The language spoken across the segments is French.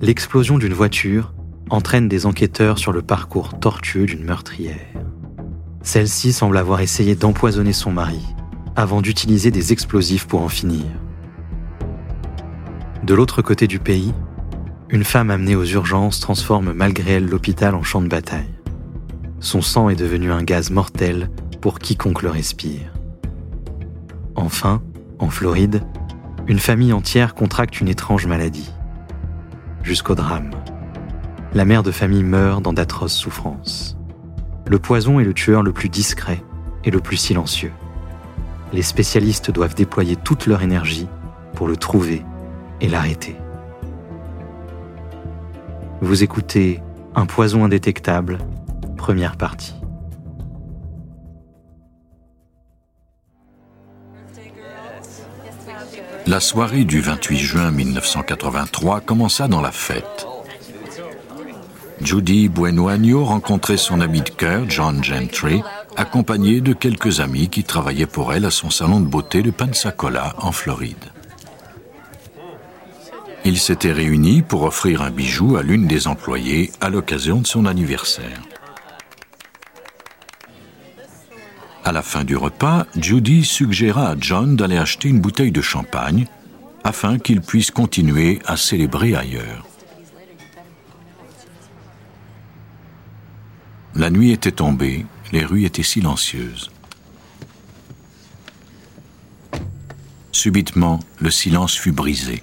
l'explosion d'une voiture entraîne des enquêteurs sur le parcours tortueux d'une meurtrière. Celle-ci semble avoir essayé d'empoisonner son mari avant d'utiliser des explosifs pour en finir. De l'autre côté du pays, une femme amenée aux urgences transforme malgré elle l'hôpital en champ de bataille. Son sang est devenu un gaz mortel pour quiconque le respire. Enfin, en Floride, une famille entière contracte une étrange maladie. Jusqu'au drame. La mère de famille meurt dans d'atroces souffrances. Le poison est le tueur le plus discret et le plus silencieux. Les spécialistes doivent déployer toute leur énergie pour le trouver et l'arrêter. Vous écoutez Un poison indétectable, première partie. La soirée du 28 juin 1983 commença dans la fête. Judy Buenoagno rencontrait son ami de cœur, John Gentry, accompagné de quelques amis qui travaillaient pour elle à son salon de beauté de Pensacola, en Floride. Ils s'étaient réunis pour offrir un bijou à l'une des employées à l'occasion de son anniversaire. À la fin du repas, Judy suggéra à John d'aller acheter une bouteille de champagne afin qu'il puisse continuer à célébrer ailleurs. La nuit était tombée, les rues étaient silencieuses. Subitement, le silence fut brisé.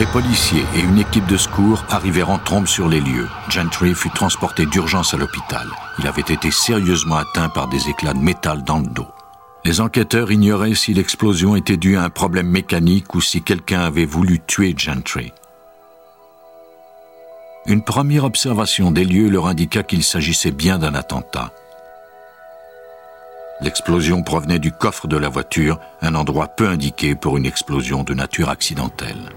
Des policiers et une équipe de secours arrivèrent en trombe sur les lieux. Gentry fut transporté d'urgence à l'hôpital. Il avait été sérieusement atteint par des éclats de métal dans le dos. Les enquêteurs ignoraient si l'explosion était due à un problème mécanique ou si quelqu'un avait voulu tuer Gentry. Une première observation des lieux leur indiqua qu'il s'agissait bien d'un attentat. L'explosion provenait du coffre de la voiture, un endroit peu indiqué pour une explosion de nature accidentelle.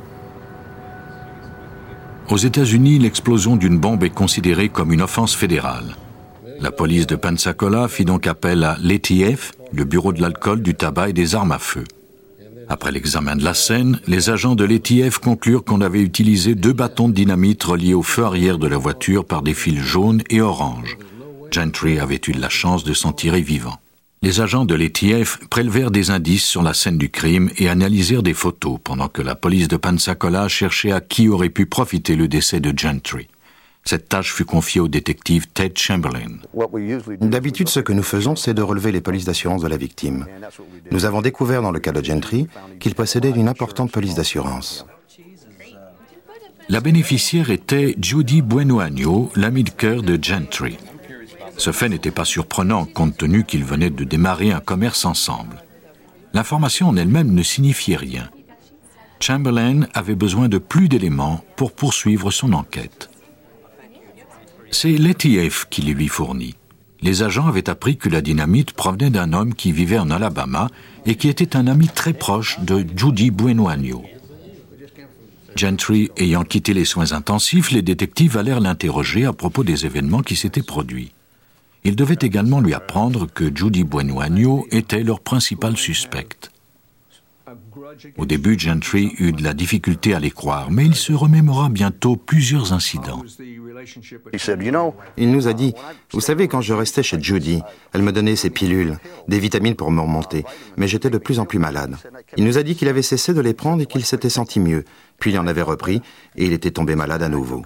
Aux États-Unis, l'explosion d'une bombe est considérée comme une offense fédérale. La police de Pensacola fit donc appel à l'ETF, le Bureau de l'alcool, du tabac et des armes à feu. Après l'examen de la scène, les agents de l'ETF conclurent qu'on avait utilisé deux bâtons de dynamite reliés au feu arrière de la voiture par des fils jaunes et oranges. Gentry avait eu de la chance de s'en tirer vivant les agents de l'ETF prélevèrent des indices sur la scène du crime et analysèrent des photos pendant que la police de Pensacola cherchait à qui aurait pu profiter le décès de Gentry. Cette tâche fut confiée au détective Ted Chamberlain. D'habitude, ce que nous faisons, c'est de relever les polices d'assurance de la victime. Nous avons découvert dans le cas de Gentry qu'il possédait une importante police d'assurance. La bénéficiaire était Judy Buenoagno, l'amie de cœur de Gentry. Ce fait n'était pas surprenant compte tenu qu'ils venaient de démarrer un commerce ensemble. L'information en elle-même ne signifiait rien. Chamberlain avait besoin de plus d'éléments pour poursuivre son enquête. C'est l'ETF qui les lui fournit. Les agents avaient appris que la dynamite provenait d'un homme qui vivait en Alabama et qui était un ami très proche de Judy Buenoagno. Gentry ayant quitté les soins intensifs, les détectives allèrent l'interroger à propos des événements qui s'étaient produits. Il devait également lui apprendre que Judy Buenoagno était leur principal suspecte. Au début, Gentry eut de la difficulté à les croire, mais il se remémora bientôt plusieurs incidents. Il nous a dit, vous savez, quand je restais chez Judy, elle me donnait ses pilules, des vitamines pour me remonter, mais j'étais de plus en plus malade. Il nous a dit qu'il avait cessé de les prendre et qu'il s'était senti mieux, puis il en avait repris et il était tombé malade à nouveau.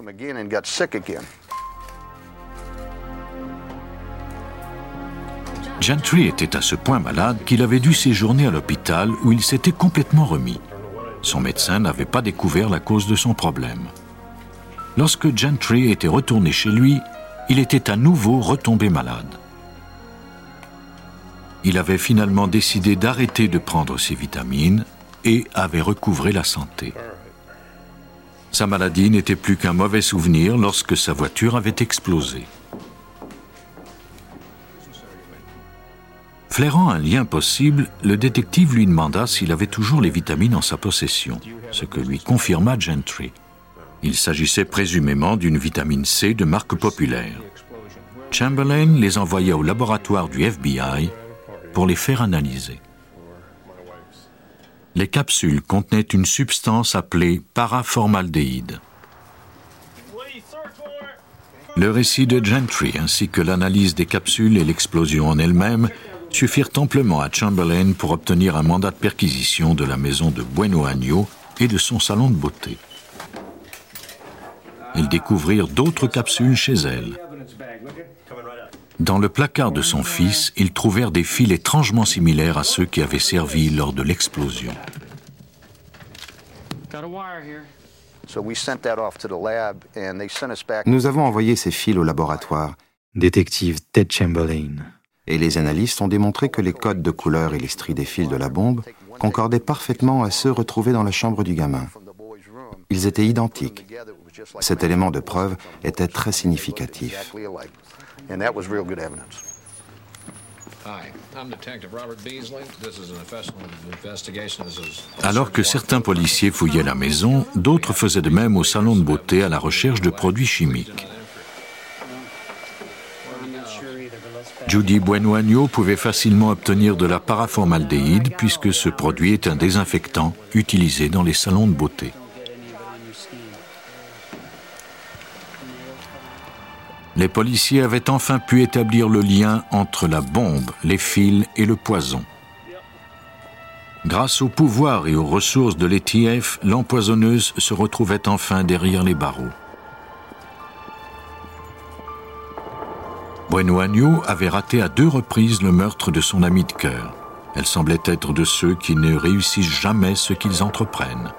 Gentry était à ce point malade qu'il avait dû séjourner à l'hôpital où il s'était complètement remis. Son médecin n'avait pas découvert la cause de son problème. Lorsque Gentry était retourné chez lui, il était à nouveau retombé malade. Il avait finalement décidé d'arrêter de prendre ses vitamines et avait recouvré la santé. Sa maladie n'était plus qu'un mauvais souvenir lorsque sa voiture avait explosé. Flairant un lien possible, le détective lui demanda s'il avait toujours les vitamines en sa possession, ce que lui confirma Gentry. Il s'agissait présumément d'une vitamine C de marque populaire. Chamberlain les envoya au laboratoire du FBI pour les faire analyser. Les capsules contenaient une substance appelée paraformaldéhyde. Le récit de Gentry ainsi que l'analyse des capsules et l'explosion en elle-même suffirent amplement à Chamberlain pour obtenir un mandat de perquisition de la maison de Bueno Agno et de son salon de beauté. Ils découvrirent d'autres capsules chez elle. Dans le placard de son fils, ils trouvèrent des fils étrangement similaires à ceux qui avaient servi lors de l'explosion. Nous avons envoyé ces fils au laboratoire. Détective Ted Chamberlain. Et les analystes ont démontré que les codes de couleur et les stries des fils de la bombe concordaient parfaitement à ceux retrouvés dans la chambre du gamin. Ils étaient identiques. Cet élément de preuve était très significatif. Alors que certains policiers fouillaient la maison, d'autres faisaient de même au salon de beauté à la recherche de produits chimiques. Judy Buenoagno pouvait facilement obtenir de la paraformaldéhyde puisque ce produit est un désinfectant utilisé dans les salons de beauté. les policiers avaient enfin pu établir le lien entre la bombe, les fils et le poison. Grâce au pouvoir et aux ressources de l'ETF, l'empoisonneuse se retrouvait enfin derrière les barreaux. Bueno avait raté à deux reprises le meurtre de son ami de cœur. Elle semblait être de ceux qui ne réussissent jamais ce qu'ils entreprennent.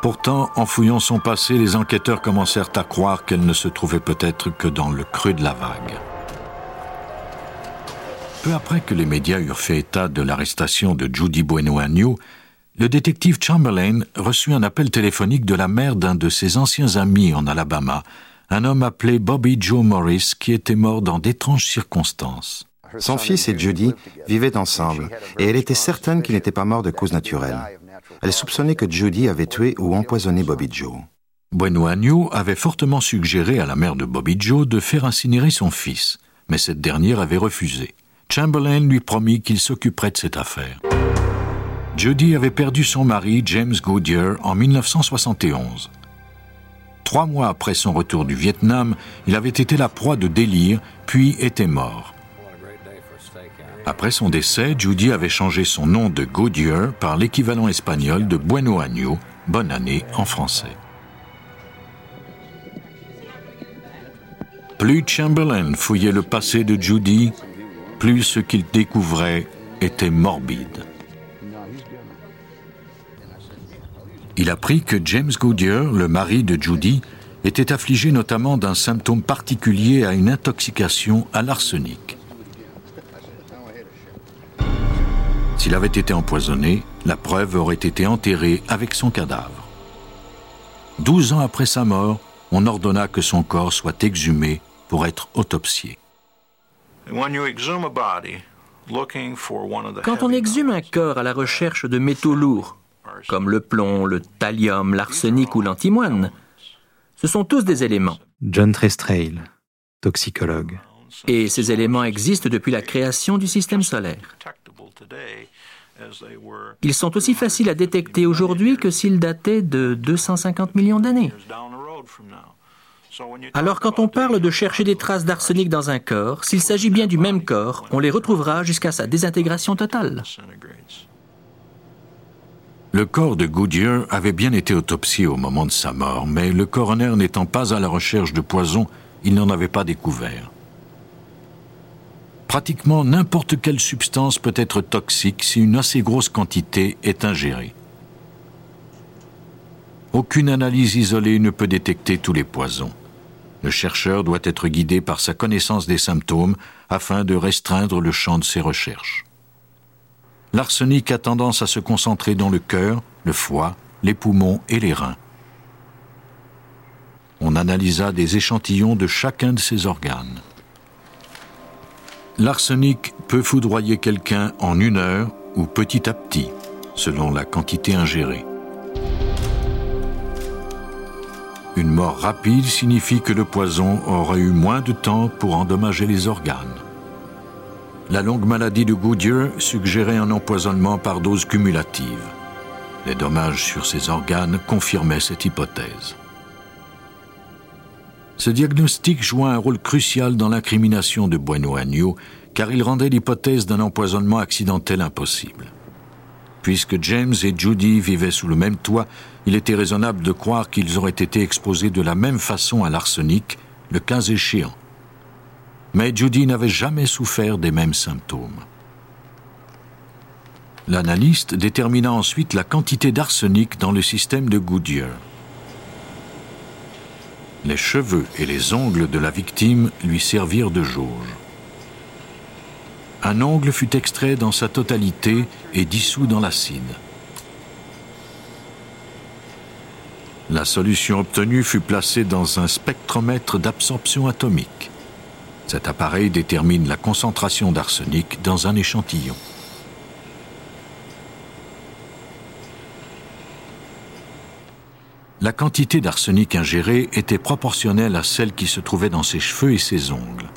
Pourtant, en fouillant son passé, les enquêteurs commencèrent à croire qu'elle ne se trouvait peut-être que dans le creux de la vague. Peu après que les médias eurent fait état de l'arrestation de Judy Bueno le détective Chamberlain reçut un appel téléphonique de la mère d'un de ses anciens amis en Alabama, un homme appelé Bobby Joe Morris, qui était mort dans d'étranges circonstances. Son fils et Judy vivaient ensemble, et elle était certaine qu'il n'était pas mort de cause naturelle. Elle soupçonnait que Judy avait tué ou empoisonné Bobby Joe. Bueno Agnew avait fortement suggéré à la mère de Bobby Joe de faire incinérer son fils, mais cette dernière avait refusé. Chamberlain lui promit qu'il s'occuperait de cette affaire. Judy avait perdu son mari, James Goodyear, en 1971. Trois mois après son retour du Vietnam, il avait été la proie de délire, puis était mort. Après son décès, Judy avait changé son nom de Goodyear par l'équivalent espagnol de Bueno Año, bonne année en français. Plus Chamberlain fouillait le passé de Judy, plus ce qu'il découvrait était morbide. Il apprit que James Goodyear, le mari de Judy, était affligé notamment d'un symptôme particulier à une intoxication à l'arsenic. S'il avait été empoisonné, la preuve aurait été enterrée avec son cadavre. Douze ans après sa mort, on ordonna que son corps soit exhumé pour être autopsié. Quand on exhume un corps à la recherche de métaux lourds, comme le plomb, le thallium, l'arsenic ou l'antimoine, ce sont tous des éléments. John Trestrail, toxicologue. Et ces éléments existent depuis la création du système solaire. Ils sont aussi faciles à détecter aujourd'hui que s'ils dataient de 250 millions d'années. Alors quand on parle de chercher des traces d'arsenic dans un corps, s'il s'agit bien du même corps, on les retrouvera jusqu'à sa désintégration totale. Le corps de Goodyear avait bien été autopsié au moment de sa mort, mais le coroner n'étant pas à la recherche de poison, il n'en avait pas découvert. Pratiquement n'importe quelle substance peut être toxique si une assez grosse quantité est ingérée. Aucune analyse isolée ne peut détecter tous les poisons. Le chercheur doit être guidé par sa connaissance des symptômes afin de restreindre le champ de ses recherches. L'arsenic a tendance à se concentrer dans le cœur, le foie, les poumons et les reins. On analysa des échantillons de chacun de ces organes. L'arsenic peut foudroyer quelqu'un en une heure ou petit à petit, selon la quantité ingérée. Une mort rapide signifie que le poison aurait eu moins de temps pour endommager les organes. La longue maladie de Goodyear suggérait un empoisonnement par dose cumulative. Les dommages sur ses organes confirmaient cette hypothèse. Ce diagnostic joua un rôle crucial dans l'incrimination de Bueno Agnew, car il rendait l'hypothèse d'un empoisonnement accidentel impossible. Puisque James et Judy vivaient sous le même toit, il était raisonnable de croire qu'ils auraient été exposés de la même façon à l'arsenic, le cas échéant. Mais Judy n'avait jamais souffert des mêmes symptômes. L'analyste détermina ensuite la quantité d'arsenic dans le système de Goodyear. Les cheveux et les ongles de la victime lui servirent de jauge. Un ongle fut extrait dans sa totalité et dissous dans l'acide. La solution obtenue fut placée dans un spectromètre d'absorption atomique. Cet appareil détermine la concentration d'arsenic dans un échantillon. La quantité d'arsenic ingérée était proportionnelle à celle qui se trouvait dans ses cheveux et ses ongles.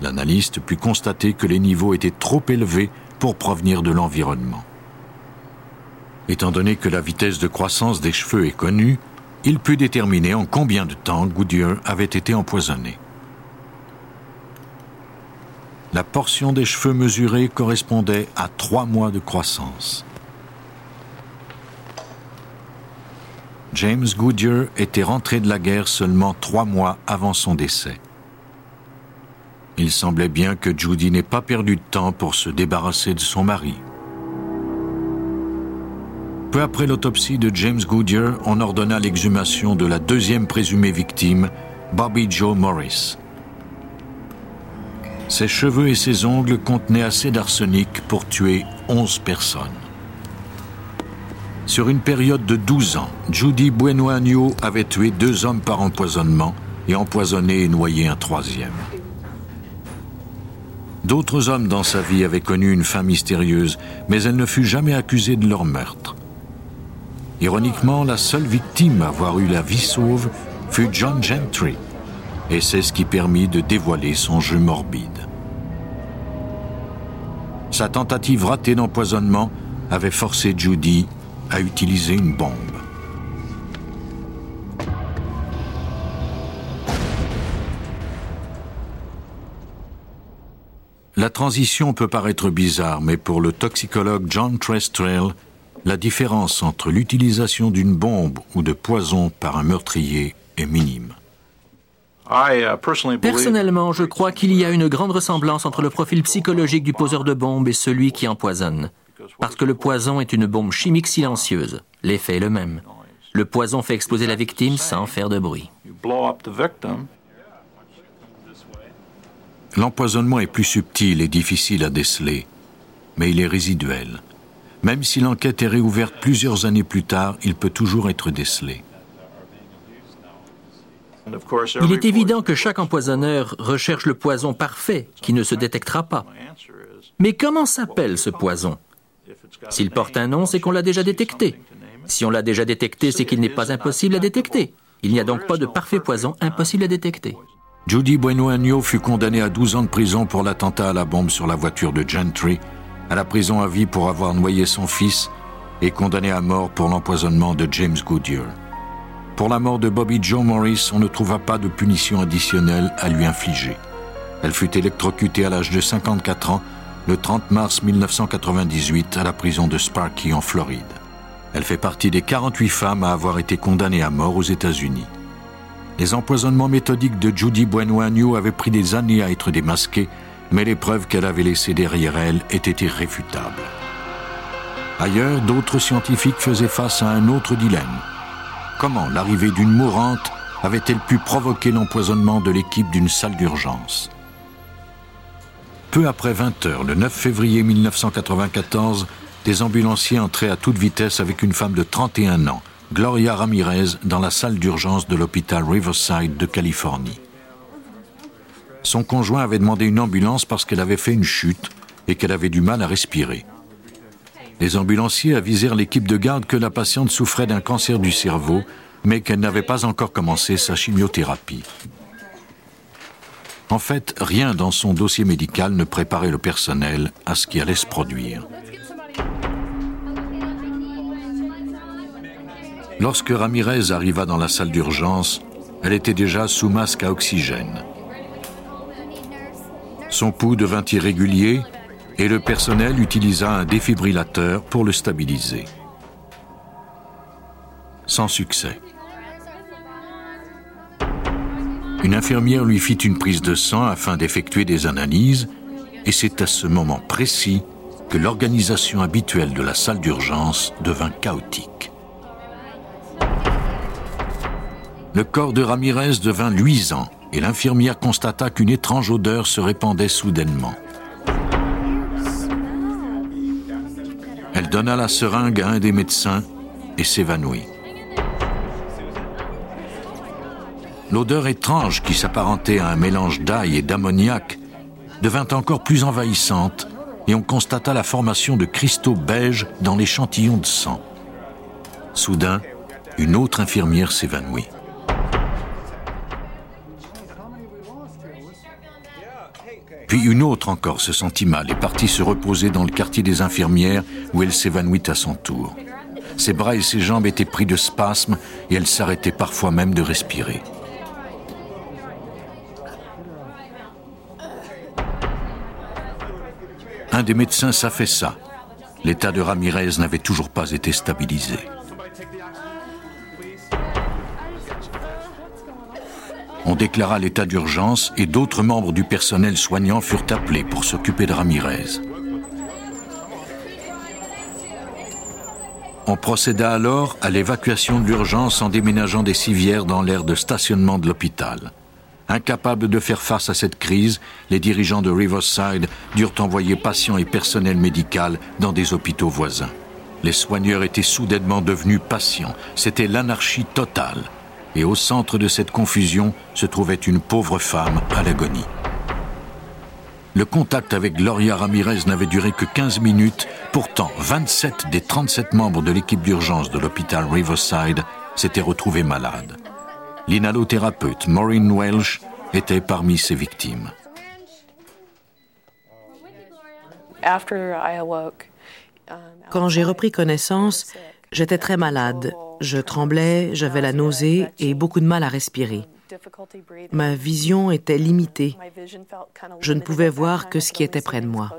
L'analyste put constater que les niveaux étaient trop élevés pour provenir de l'environnement. Étant donné que la vitesse de croissance des cheveux est connue, il put déterminer en combien de temps Goodyear avait été empoisonné. La portion des cheveux mesurés correspondait à trois mois de croissance. James Goodyear était rentré de la guerre seulement trois mois avant son décès. Il semblait bien que Judy n'ait pas perdu de temps pour se débarrasser de son mari. Peu après l'autopsie de James Goodyear, on ordonna l'exhumation de la deuxième présumée victime, Bobby Joe Morris. Ses cheveux et ses ongles contenaient assez d'arsenic pour tuer 11 personnes. Sur une période de 12 ans, Judy Bueno avait tué deux hommes par empoisonnement et empoisonné et noyé un troisième. D'autres hommes dans sa vie avaient connu une fin mystérieuse, mais elle ne fut jamais accusée de leur meurtre. Ironiquement, la seule victime à avoir eu la vie sauve fut John Gentry, et c'est ce qui permit de dévoiler son jeu morbide. Sa tentative ratée d'empoisonnement avait forcé Judy à utiliser une bombe. La transition peut paraître bizarre, mais pour le toxicologue John Trestrell, la différence entre l'utilisation d'une bombe ou de poison par un meurtrier est minime. Uh, Personnellement, je crois qu'il y a une grande ressemblance entre le profil psychologique du poseur de bombe et celui qui empoisonne. Parce que le poison est une bombe chimique silencieuse. L'effet est le même. Le poison fait exploser la victime sans faire de bruit. L'empoisonnement est plus subtil et difficile à déceler, mais il est résiduel. Même si l'enquête est réouverte plusieurs années plus tard, il peut toujours être décelé. Il est évident que chaque empoisonneur recherche le poison parfait qui ne se détectera pas. Mais comment s'appelle ce poison? S'il porte un nom, c'est qu'on l'a déjà détecté. Si on l'a déjà détecté, c'est qu'il n'est pas impossible à détecter. Il n'y a donc pas de parfait poison impossible à détecter. Judy Bueno fut condamnée à 12 ans de prison pour l'attentat à la bombe sur la voiture de Gentry, à la prison à vie pour avoir noyé son fils et condamnée à mort pour l'empoisonnement de James Goodyear. Pour la mort de Bobby Joe Morris, on ne trouva pas de punition additionnelle à lui infliger. Elle fut électrocutée à l'âge de 54 ans le 30 mars 1998 à la prison de Sparky en Floride. Elle fait partie des 48 femmes à avoir été condamnées à mort aux États-Unis. Les empoisonnements méthodiques de Judy Bueno avaient pris des années à être démasqués, mais les preuves qu'elle avait laissées derrière elle étaient irréfutables. Ailleurs, d'autres scientifiques faisaient face à un autre dilemme. Comment l'arrivée d'une mourante avait-elle pu provoquer l'empoisonnement de l'équipe d'une salle d'urgence Peu après 20 heures, le 9 février 1994, des ambulanciers entraient à toute vitesse avec une femme de 31 ans, Gloria Ramirez, dans la salle d'urgence de l'hôpital Riverside de Californie. Son conjoint avait demandé une ambulance parce qu'elle avait fait une chute et qu'elle avait du mal à respirer. Les ambulanciers avisèrent l'équipe de garde que la patiente souffrait d'un cancer du cerveau, mais qu'elle n'avait pas encore commencé sa chimiothérapie. En fait, rien dans son dossier médical ne préparait le personnel à ce qui allait se produire. Lorsque Ramirez arriva dans la salle d'urgence, elle était déjà sous masque à oxygène. Son pouls devint irrégulier et le personnel utilisa un défibrillateur pour le stabiliser. Sans succès. Une infirmière lui fit une prise de sang afin d'effectuer des analyses et c'est à ce moment précis que l'organisation habituelle de la salle d'urgence devint chaotique. Le corps de Ramirez devint luisant et l'infirmière constata qu'une étrange odeur se répandait soudainement. Elle donna la seringue à un des médecins et s'évanouit. L'odeur étrange qui s'apparentait à un mélange d'ail et d'ammoniac devint encore plus envahissante et on constata la formation de cristaux beiges dans l'échantillon de sang. Soudain, une autre infirmière s'évanouit. Puis une autre encore se sentit mal et partit se reposer dans le quartier des infirmières où elle s'évanouit à son tour. Ses bras et ses jambes étaient pris de spasmes et elle s'arrêtait parfois même de respirer. Un des médecins s'affaissa. L'état de Ramirez n'avait toujours pas été stabilisé. On déclara l'état d'urgence et d'autres membres du personnel soignant furent appelés pour s'occuper de Ramirez. On procéda alors à l'évacuation de l'urgence en déménageant des civières dans l'aire de stationnement de l'hôpital. Incapables de faire face à cette crise, les dirigeants de Riverside durent envoyer patients et personnel médical dans des hôpitaux voisins. Les soigneurs étaient soudainement devenus patients. C'était l'anarchie totale et au centre de cette confusion se trouvait une pauvre femme à l'agonie. Le contact avec Gloria Ramirez n'avait duré que 15 minutes, pourtant 27 des 37 membres de l'équipe d'urgence de l'hôpital Riverside s'étaient retrouvés malades. L'inhalothérapeute Maureen Welsh était parmi ces victimes. Quand j'ai repris connaissance, j'étais très malade. Je tremblais, j'avais la nausée et beaucoup de mal à respirer. Ma vision était limitée. Je ne pouvais voir que ce qui était près de moi.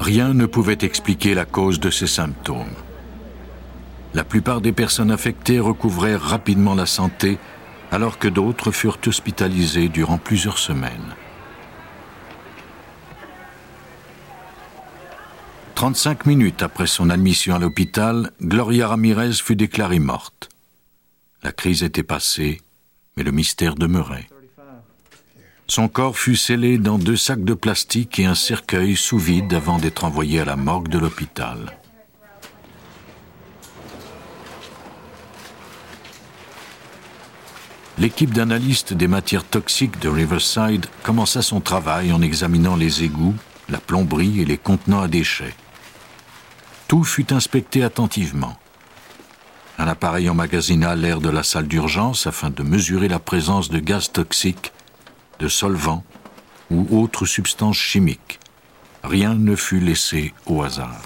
Rien ne pouvait expliquer la cause de ces symptômes. La plupart des personnes affectées recouvrèrent rapidement la santé, alors que d'autres furent hospitalisées durant plusieurs semaines. 35 minutes après son admission à l'hôpital, Gloria Ramirez fut déclarée morte. La crise était passée, mais le mystère demeurait. Son corps fut scellé dans deux sacs de plastique et un cercueil sous vide avant d'être envoyé à la morgue de l'hôpital. L'équipe d'analystes des matières toxiques de Riverside commença son travail en examinant les égouts, la plomberie et les contenants à déchets. Tout fut inspecté attentivement. Un appareil emmagasina l'air de la salle d'urgence afin de mesurer la présence de gaz toxiques, de solvants ou autres substances chimiques. Rien ne fut laissé au hasard.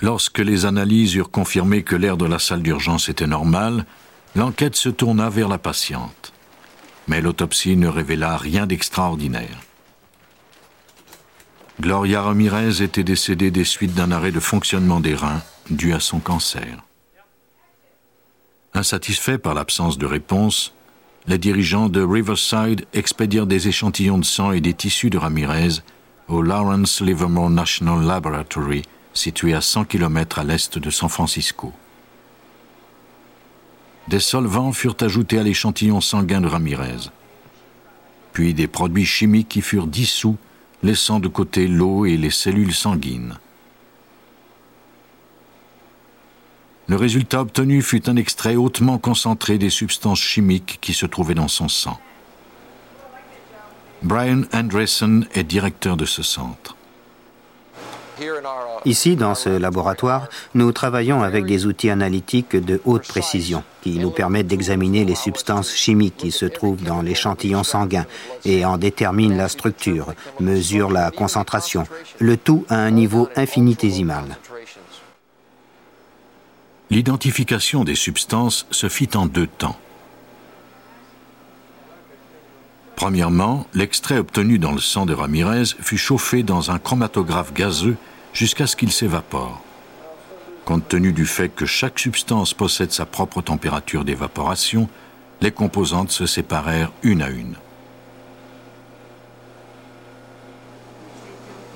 Lorsque les analyses eurent confirmé que l'air de la salle d'urgence était normal, l'enquête se tourna vers la patiente. Mais l'autopsie ne révéla rien d'extraordinaire. Gloria Ramirez était décédée des suites d'un arrêt de fonctionnement des reins dû à son cancer. Insatisfaits par l'absence de réponse, les dirigeants de Riverside expédièrent des échantillons de sang et des tissus de Ramirez au Lawrence Livermore National Laboratory, situé à 100 km à l'est de San Francisco. Des solvants furent ajoutés à l'échantillon sanguin de Ramirez, puis des produits chimiques qui furent dissous laissant de côté l'eau et les cellules sanguines. Le résultat obtenu fut un extrait hautement concentré des substances chimiques qui se trouvaient dans son sang. Brian Andresen est directeur de ce centre. Ici, dans ce laboratoire, nous travaillons avec des outils analytiques de haute précision qui nous permettent d'examiner les substances chimiques qui se trouvent dans l'échantillon sanguin et en déterminent la structure, mesurent la concentration, le tout à un niveau infinitésimal. L'identification des substances se fit en deux temps. Premièrement, l'extrait obtenu dans le sang de Ramirez fut chauffé dans un chromatographe gazeux jusqu'à ce qu'il s'évapore. Compte tenu du fait que chaque substance possède sa propre température d'évaporation, les composantes se séparèrent une à une.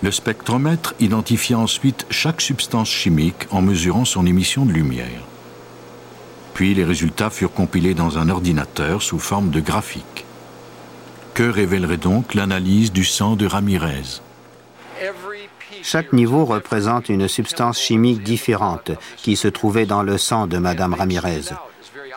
Le spectromètre identifia ensuite chaque substance chimique en mesurant son émission de lumière. Puis les résultats furent compilés dans un ordinateur sous forme de graphique. Que révélerait donc l'analyse du sang de Ramirez? Chaque niveau représente une substance chimique différente qui se trouvait dans le sang de Madame Ramirez.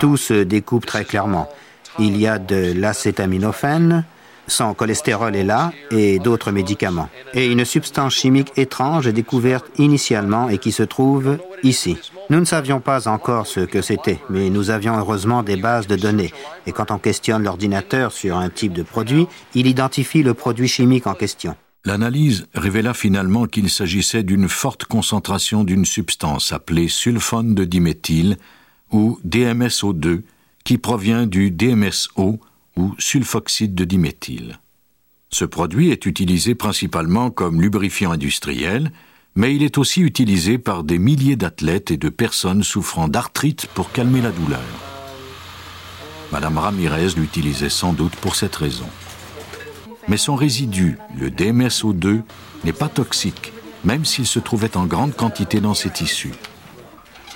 Tout se découpe très clairement. Il y a de l'acétaminophène, son cholestérol est là et d'autres médicaments. Et une substance chimique étrange est découverte initialement et qui se trouve ici. Nous ne savions pas encore ce que c'était, mais nous avions heureusement des bases de données. Et quand on questionne l'ordinateur sur un type de produit, il identifie le produit chimique en question. L'analyse révéla finalement qu'il s'agissait d'une forte concentration d'une substance appelée sulfone de diméthyle ou DMSO2 qui provient du DMSO ou sulfoxyde de diméthyle. Ce produit est utilisé principalement comme lubrifiant industriel, mais il est aussi utilisé par des milliers d'athlètes et de personnes souffrant d'arthrite pour calmer la douleur. Madame Ramirez l'utilisait sans doute pour cette raison. Mais son résidu, le DMSO2, n'est pas toxique, même s'il se trouvait en grande quantité dans ses tissus.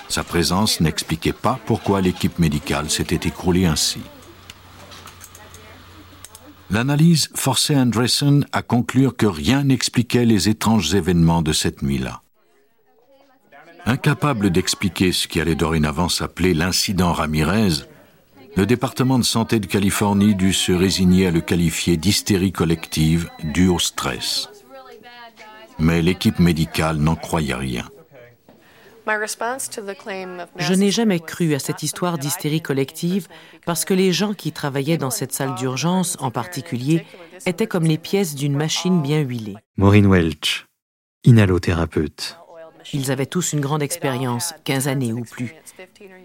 Sa présence n'expliquait pas pourquoi l'équipe médicale s'était écroulée ainsi. L'analyse forçait Andresen à conclure que rien n'expliquait les étranges événements de cette nuit-là. Incapable d'expliquer ce qui allait dorénavant s'appeler l'incident Ramirez, le département de santé de Californie dut se résigner à le qualifier d'hystérie collective due au stress. Mais l'équipe médicale n'en croyait rien. Je n'ai jamais cru à cette histoire d'hystérie collective parce que les gens qui travaillaient dans cette salle d'urgence en particulier étaient comme les pièces d'une machine bien huilée. Maureen Welch, inhalothérapeute. Ils avaient tous une grande expérience, 15 années ou plus.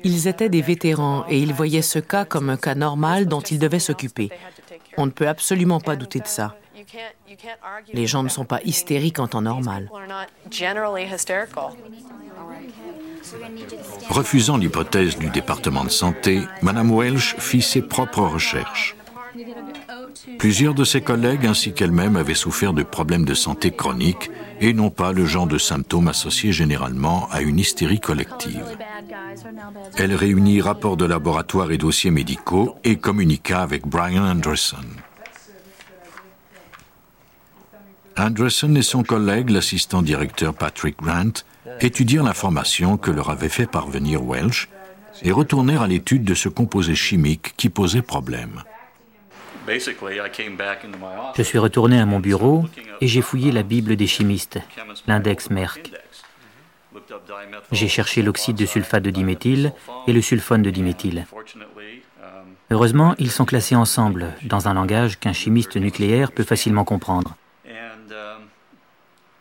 Ils étaient des vétérans et ils voyaient ce cas comme un cas normal dont ils devaient s'occuper. On ne peut absolument pas douter de ça. Les gens ne sont pas hystériques en temps normal. Refusant l'hypothèse du département de santé, Mme Welsh fit ses propres recherches. Plusieurs de ses collègues ainsi qu'elle-même avaient souffert de problèmes de santé chroniques et non pas le genre de symptômes associés généralement à une hystérie collective. Elle réunit rapports de laboratoire et dossiers médicaux et communiqua avec Brian Anderson. Anderson et son collègue, l'assistant directeur Patrick Grant, étudièrent l'information que leur avait fait parvenir Welsh et retournèrent à l'étude de ce composé chimique qui posait problème. Je suis retourné à mon bureau et j'ai fouillé la Bible des chimistes, l'index Merck. J'ai cherché l'oxyde de sulfate de diméthyle et le sulfone de diméthyle. Heureusement, ils sont classés ensemble, dans un langage qu'un chimiste nucléaire peut facilement comprendre.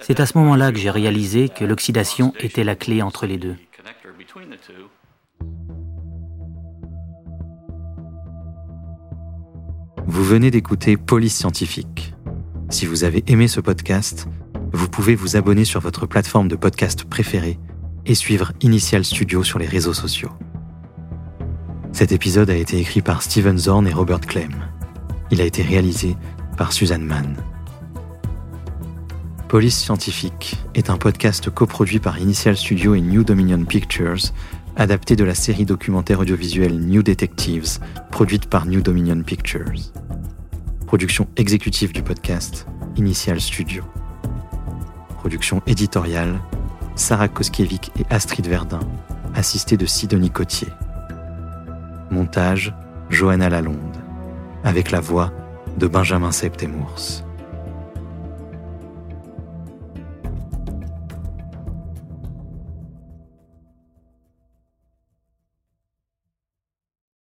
C'est à ce moment-là que j'ai réalisé que l'oxydation était la clé entre les deux. Vous venez d'écouter Police Scientifique. Si vous avez aimé ce podcast, vous pouvez vous abonner sur votre plateforme de podcast préférée et suivre Initial Studio sur les réseaux sociaux. Cet épisode a été écrit par Steven Zorn et Robert Clem. Il a été réalisé par Suzanne Mann. Police Scientifique est un podcast coproduit par Initial Studio et New Dominion Pictures, adapté de la série documentaire audiovisuelle New Detectives, produite par New Dominion Pictures. Production exécutive du podcast, Initial Studio. Production éditoriale, Sarah Koskiewicz et Astrid Verdun, assistée de Sidonie Cotier. Montage, Johanna Lalonde, avec la voix de Benjamin Septemours.